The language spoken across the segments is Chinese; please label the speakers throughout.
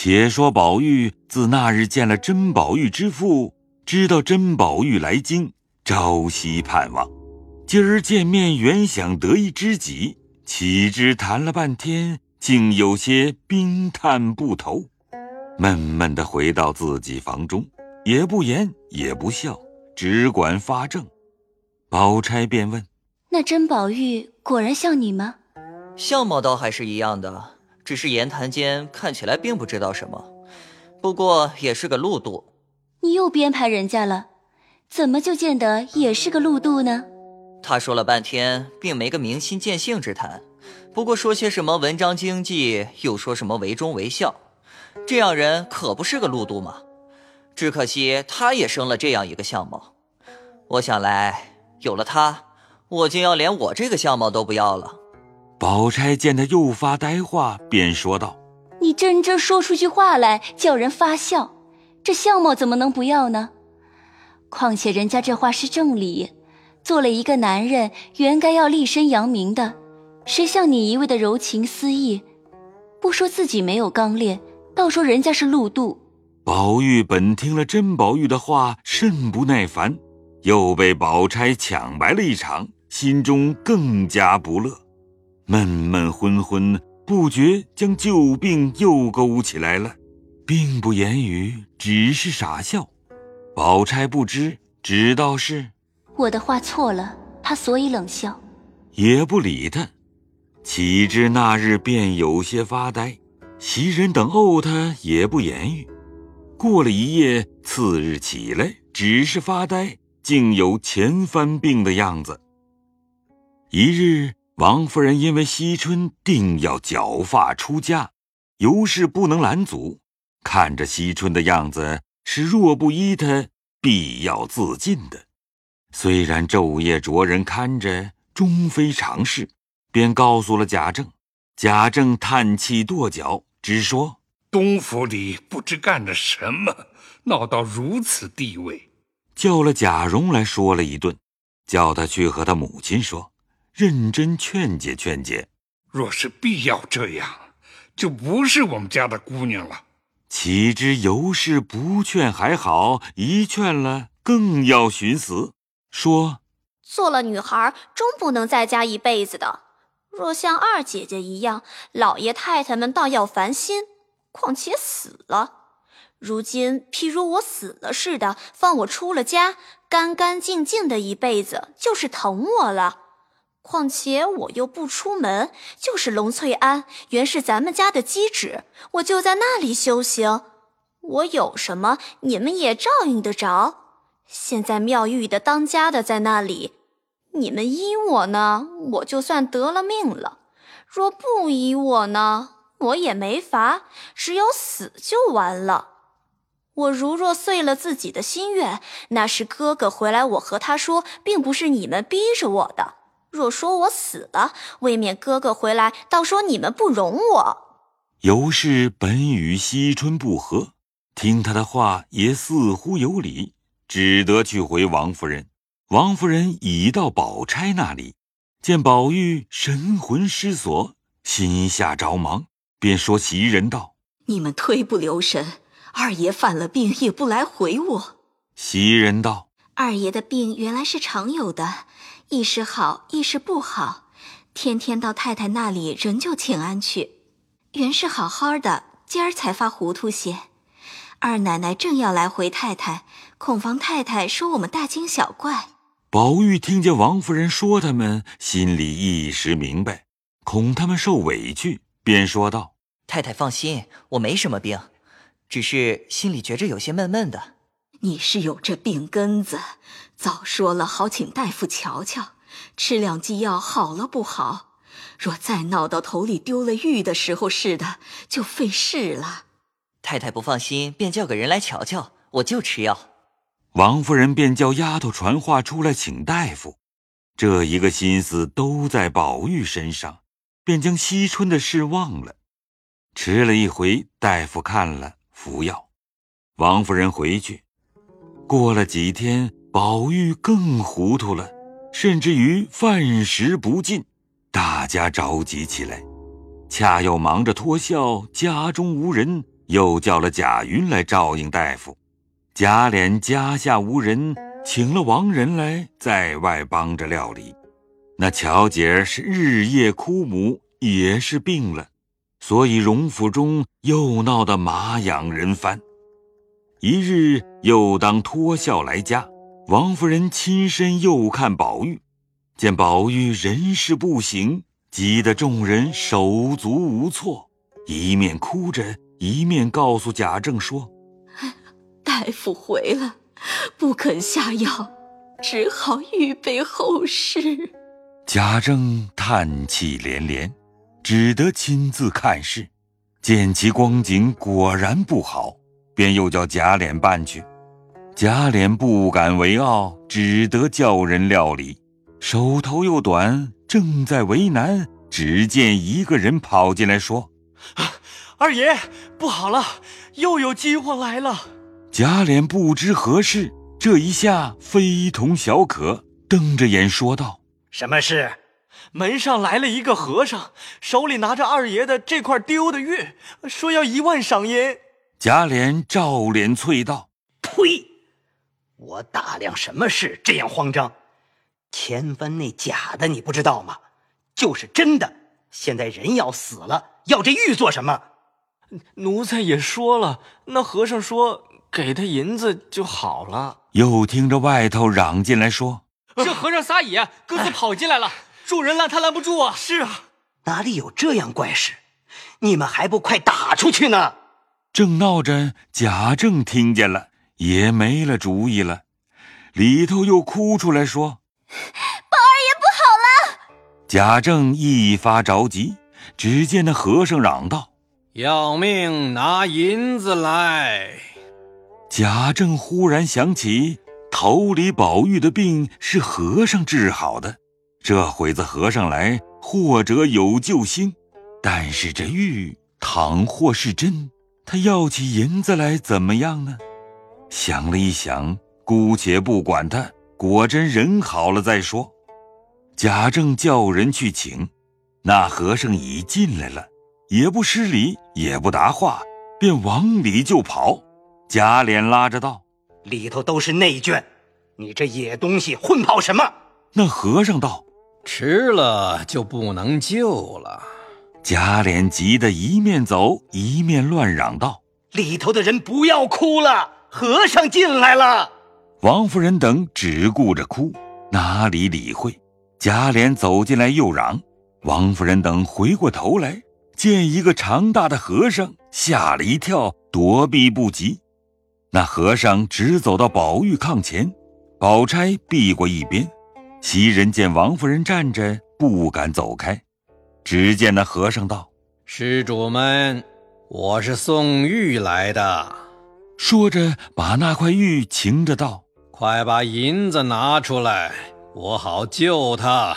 Speaker 1: 且说宝玉自那日见了甄宝玉之父，知道甄宝玉来京，朝夕盼望。今儿见面，原想得一知己，岂知谈了半天，竟有些冰炭不投，闷闷的回到自己房中，也不言也不笑，只管发怔。宝钗便问：“
Speaker 2: 那甄宝玉果然像你吗？”
Speaker 3: 相貌倒还是一样的，只是言谈间看起来并不知道什么，不过也是个路度。
Speaker 2: 你又编排人家了，怎么就见得也是个路度呢？
Speaker 3: 他说了半天，并没个明心见性之谈，不过说些什么文章经济，又说什么为忠为孝，这样人可不是个路度吗？只可惜他也生了这样一个相貌。我想来，有了他，我竟要连我这个相貌都不要了。
Speaker 1: 宝钗见他又发呆话，便说道：“
Speaker 2: 你真真说出句话来，叫人发笑，这相貌怎么能不要呢？况且人家这话是正理。”做了一个男人，原该要立身扬名的，谁像你一味的柔情似意？不说自己没有刚烈，倒说人家是路度。
Speaker 1: 宝玉本听了甄宝玉的话，甚不耐烦，又被宝钗抢白了一场，心中更加不乐，闷闷昏昏，不觉将旧病又勾起来了，并不言语，只是傻笑。宝钗不知，只道是。
Speaker 2: 我的话错了，他所以冷笑，
Speaker 1: 也不理他。岂知那日便有些发呆，袭人等怄他也不言语。过了一夜，次日起来只是发呆，竟有前番病的样子。一日，王夫人因为惜春定要绞发出家，尤氏不能拦阻，看着惜春的样子，是若不依他，必要自尽的。虽然昼夜着人看着，终非常事，便告诉了贾政。贾政叹气跺脚，只说：“
Speaker 4: 东府里不知干了什么，闹到如此地位。”
Speaker 1: 叫了贾蓉来说了一顿，叫他去和他母亲说，认真劝解劝解。
Speaker 4: 若是必要这样，就不是我们家的姑娘了。
Speaker 1: 岂知尤氏不劝还好，一劝了更要寻死。说：“
Speaker 5: 做了女孩，终不能在家一辈子的。若像二姐姐一样，老爷太太们倒要烦心。况且死了，如今譬如我死了似的，放我出了家，干干净净的一辈子，就是疼我了。况且我又不出门，就是龙翠庵原是咱们家的基址，我就在那里修行。我有什么，你们也照应得着。”现在妙玉的当家的在那里，你们依我呢，我就算得了命了；若不依我呢，我也没法，只有死就完了。我如若遂了自己的心愿，那是哥哥回来，我和他说，并不是你们逼着我的。若说我死了，未免哥哥回来，倒说你们不容我。
Speaker 1: 尤氏本与惜春不和，听他的话也似乎有理。只得去回王夫人。王夫人已到宝钗那里，见宝玉神魂失所，心下着忙，便说袭人道：“
Speaker 6: 你们忒不留神，二爷犯了病也不来回我。”
Speaker 1: 袭人道：“
Speaker 6: 二爷的病原来是常有的，一时好，一时不好，天天到太太那里仍旧请安去。原是好好的，今儿才发糊涂些。”二奶奶正要来回太太，恐防太太说我们大惊小怪。
Speaker 1: 宝玉听见王夫人说他们，心里一时明白，恐他们受委屈，便说道：“
Speaker 3: 太太放心，我没什么病，只是心里觉着有些闷闷的。
Speaker 6: 你是有这病根子，早说了好请大夫瞧瞧，吃两剂药好了不好？若再闹到头里丢了玉的时候似的，就费事了。”
Speaker 3: 太太不放心，便叫个人来瞧瞧，我就吃药。
Speaker 1: 王夫人便叫丫头传话出来请大夫，这一个心思都在宝玉身上，便将惜春的事忘了。迟了一回，大夫看了服药，王夫人回去。过了几天，宝玉更糊涂了，甚至于饭食不进，大家着急起来。恰又忙着脱孝，家中无人。又叫了贾云来照应大夫。贾琏家下无人，请了王仁来在外帮着料理。那巧姐儿是日夜哭母，也是病了，所以荣府中又闹得马仰人翻。一日又当脱孝来家，王夫人亲身又看宝玉，见宝玉人事不省，急得众人手足无措，一面哭着，一面告诉贾政说：“
Speaker 6: 大夫回了，不肯下药，只好预备后事。”
Speaker 1: 贾政叹气连连，只得亲自看事，见其光景果然不好，便又叫贾琏办去。贾琏不敢为傲，只得叫人料理。手头又短，正在为难，只见一个人跑进来说：“
Speaker 7: 二爷，不好了，又有饥荒来了。”
Speaker 1: 贾琏不知何事，这一下非同小可，瞪着眼说道。
Speaker 8: 什么事？
Speaker 7: 门上来了一个和尚，手里拿着二爷的这块丢的玉，说要一万赏银。
Speaker 1: 贾琏照脸啐道：“
Speaker 8: 呸！我打量什么事这样慌张？千分那假的你不知道吗？就是真的。现在人要死了，要这玉做什么？
Speaker 7: 奴才也说了，那和尚说给他银子就好了。
Speaker 1: 又听着外头嚷进来说。
Speaker 9: 这和尚撒野，各自跑进来了，众人拦他拦不住啊！
Speaker 7: 是啊，
Speaker 8: 哪里有这样怪事？你们还不快打出去呢！
Speaker 1: 正闹着，贾政听见了，也没了主意了，里头又哭出来说：“
Speaker 5: 宝二爷不好了！”
Speaker 1: 贾政一发着急，只见那和尚嚷道：“
Speaker 9: 要命，拿银子来！”
Speaker 1: 贾政忽然想起。头里宝玉的病是和尚治好的，这会子和尚来，或者有救星。但是这玉倘或是真，他要起银子来怎么样呢？想了一想，姑且不管他，果真人好了再说。贾政叫人去请，那和尚已进来了，也不施礼，也不答话，便往里就跑。贾琏拉着道。
Speaker 8: 里头都是内眷，你这野东西混跑什么？
Speaker 1: 那和尚道：“
Speaker 9: 迟了就不能救了。”
Speaker 1: 贾琏急得一面走一面乱嚷道：“
Speaker 8: 里头的人不要哭了，和尚进来了。”
Speaker 1: 王夫人等只顾着哭，哪里理会？贾琏走进来又嚷。王夫人等回过头来，见一个长大的和尚，吓了一跳，躲避不及。那和尚直走到宝玉炕前，宝钗避过一边。袭人见王夫人站着，不敢走开。只见那和尚道：“
Speaker 9: 施主们，我是送玉来的。”
Speaker 1: 说着，把那块玉擎着道：“
Speaker 9: 快把银子拿出来，我好救他。”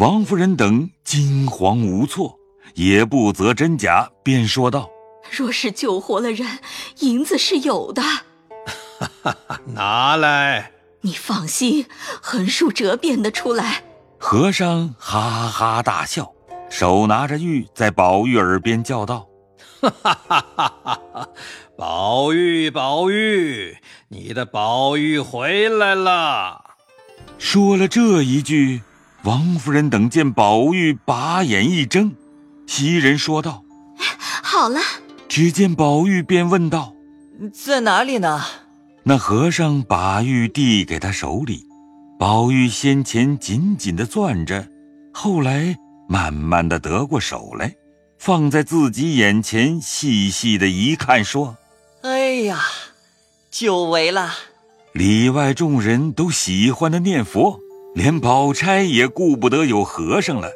Speaker 1: 王夫人等惊惶无措，也不择真假，便说道。
Speaker 6: 若是救活了人，银子是有的。
Speaker 9: 哈哈哈，拿来！
Speaker 6: 你放心，横竖折变得出来。
Speaker 1: 和尚哈哈大笑，手拿着玉，在宝玉耳边叫道：“
Speaker 9: 哈哈哈哈哈！宝玉，宝玉，你的宝玉回来了。”
Speaker 1: 说了这一句，王夫人等见宝玉把眼一睁，袭人说道：“
Speaker 6: 好了。”
Speaker 1: 只见宝玉便问道：“
Speaker 3: 在哪里呢？”
Speaker 1: 那和尚把玉递给他手里，宝玉先前紧紧的攥着，后来慢慢的得过手来，放在自己眼前，细细的一看，说：“
Speaker 3: 哎呀，久违了！”
Speaker 1: 里外众人都喜欢的念佛，连宝钗也顾不得有和尚了。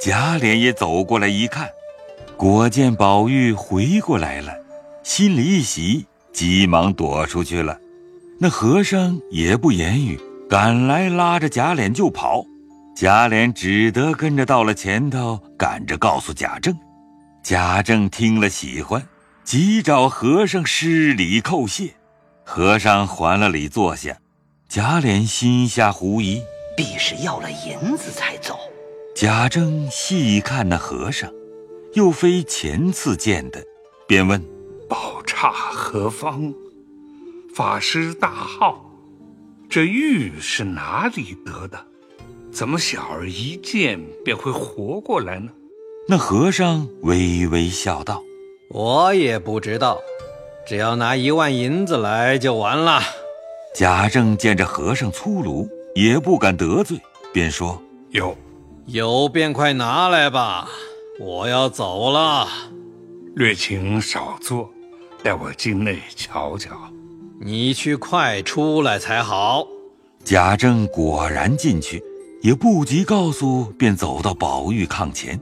Speaker 1: 贾琏也走过来一看。果见宝玉回过来了，心里一喜，急忙躲出去了。那和尚也不言语，赶来拉着贾琏就跑。贾琏只得跟着到了前头，赶着告诉贾政。贾政听了喜欢，急找和尚施礼叩谢。和尚还了礼，坐下。贾琏心下狐疑，
Speaker 8: 必是要了银子才走。
Speaker 1: 贾政细看那和尚。又非前次见的，便问：“
Speaker 4: 宝刹何方？法师大号，这玉是哪里得的？怎么小儿一见便会活过来呢？
Speaker 1: 那和尚微微笑道：“
Speaker 9: 我也不知道，只要拿一万银子来就完了。”
Speaker 1: 贾政见这和尚粗鲁，也不敢得罪，便说：“
Speaker 4: 有，
Speaker 9: 有便快拿来吧，我要走了。
Speaker 4: 略请少坐，待我进内瞧瞧。
Speaker 9: 你去快出来才好。”
Speaker 1: 贾政果然进去，也不及告诉，便走到宝玉炕前。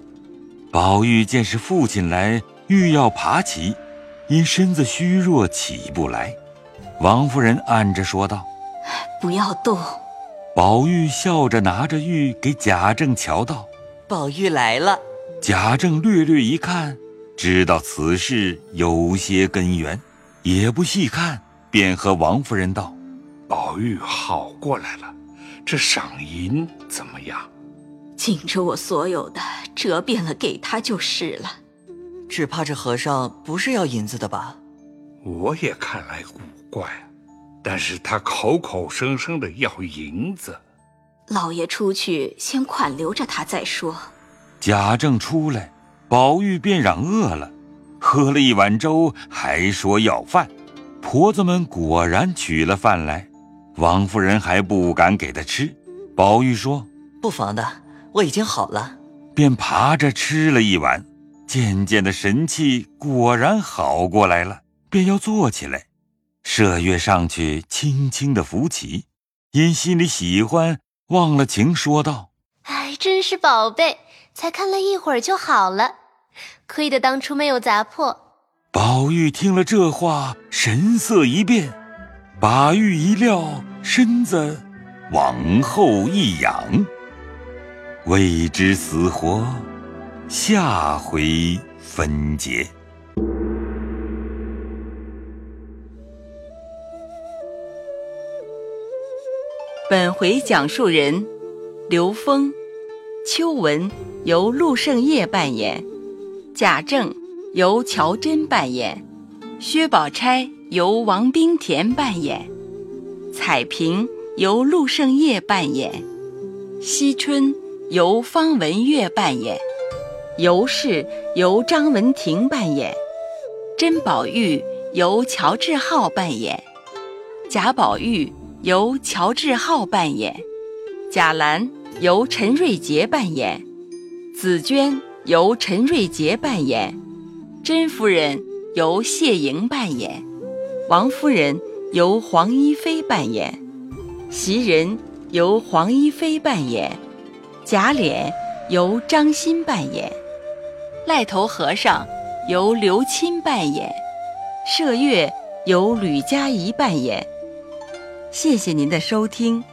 Speaker 1: 宝玉见是父亲来，欲要爬起，因身子虚弱起不来。王夫人按着说道：“
Speaker 6: 不要动。”
Speaker 1: 宝玉笑着拿着玉给贾政瞧道：“
Speaker 3: 宝玉来了。”
Speaker 1: 贾政略略一看，知道此事有些根源，也不细看，便和王夫人道：“
Speaker 4: 宝玉好过来了，这赏银怎么样？”
Speaker 6: 紧着我所有的折遍了给他就是了。
Speaker 3: 只怕这和尚不是要银子的吧？
Speaker 4: 我也看来古怪，但是他口口声声的要银子。
Speaker 6: 老爷出去先款留着他再说。
Speaker 1: 贾政出来，宝玉便嚷饿了，喝了一碗粥，还说要饭。婆子们果然取了饭来，王夫人还不敢给他吃。宝玉说：“
Speaker 3: 不妨的。”我已经好了，
Speaker 1: 便爬着吃了一碗，渐渐的神气果然好过来了，便要坐起来。麝月上去轻轻的扶起，因心里喜欢，忘了情，说道：“
Speaker 10: 哎，真是宝贝，才看了一会儿就好了，亏得当初没有砸破。”
Speaker 1: 宝玉听了这话，神色一变，把玉一撂，身子往后一仰。未知死活，下回分解。
Speaker 11: 本回讲述人：刘峰、秋文由陆胜业扮演，贾政由乔真扮演，薛宝钗由王冰田扮演，彩萍由陆胜业扮演，惜春。由方文月扮演，尤氏由张文婷扮演，甄宝玉由乔治浩扮演，贾宝玉由乔治浩扮演，贾兰由陈瑞杰扮演，紫娟由陈瑞杰扮演，甄夫人由谢莹扮演，王夫人由黄一飞扮演，袭人由黄一飞扮演。贾琏由张欣扮演，赖头和尚由刘钦扮演，麝月由吕佳怡扮演。谢谢您的收听。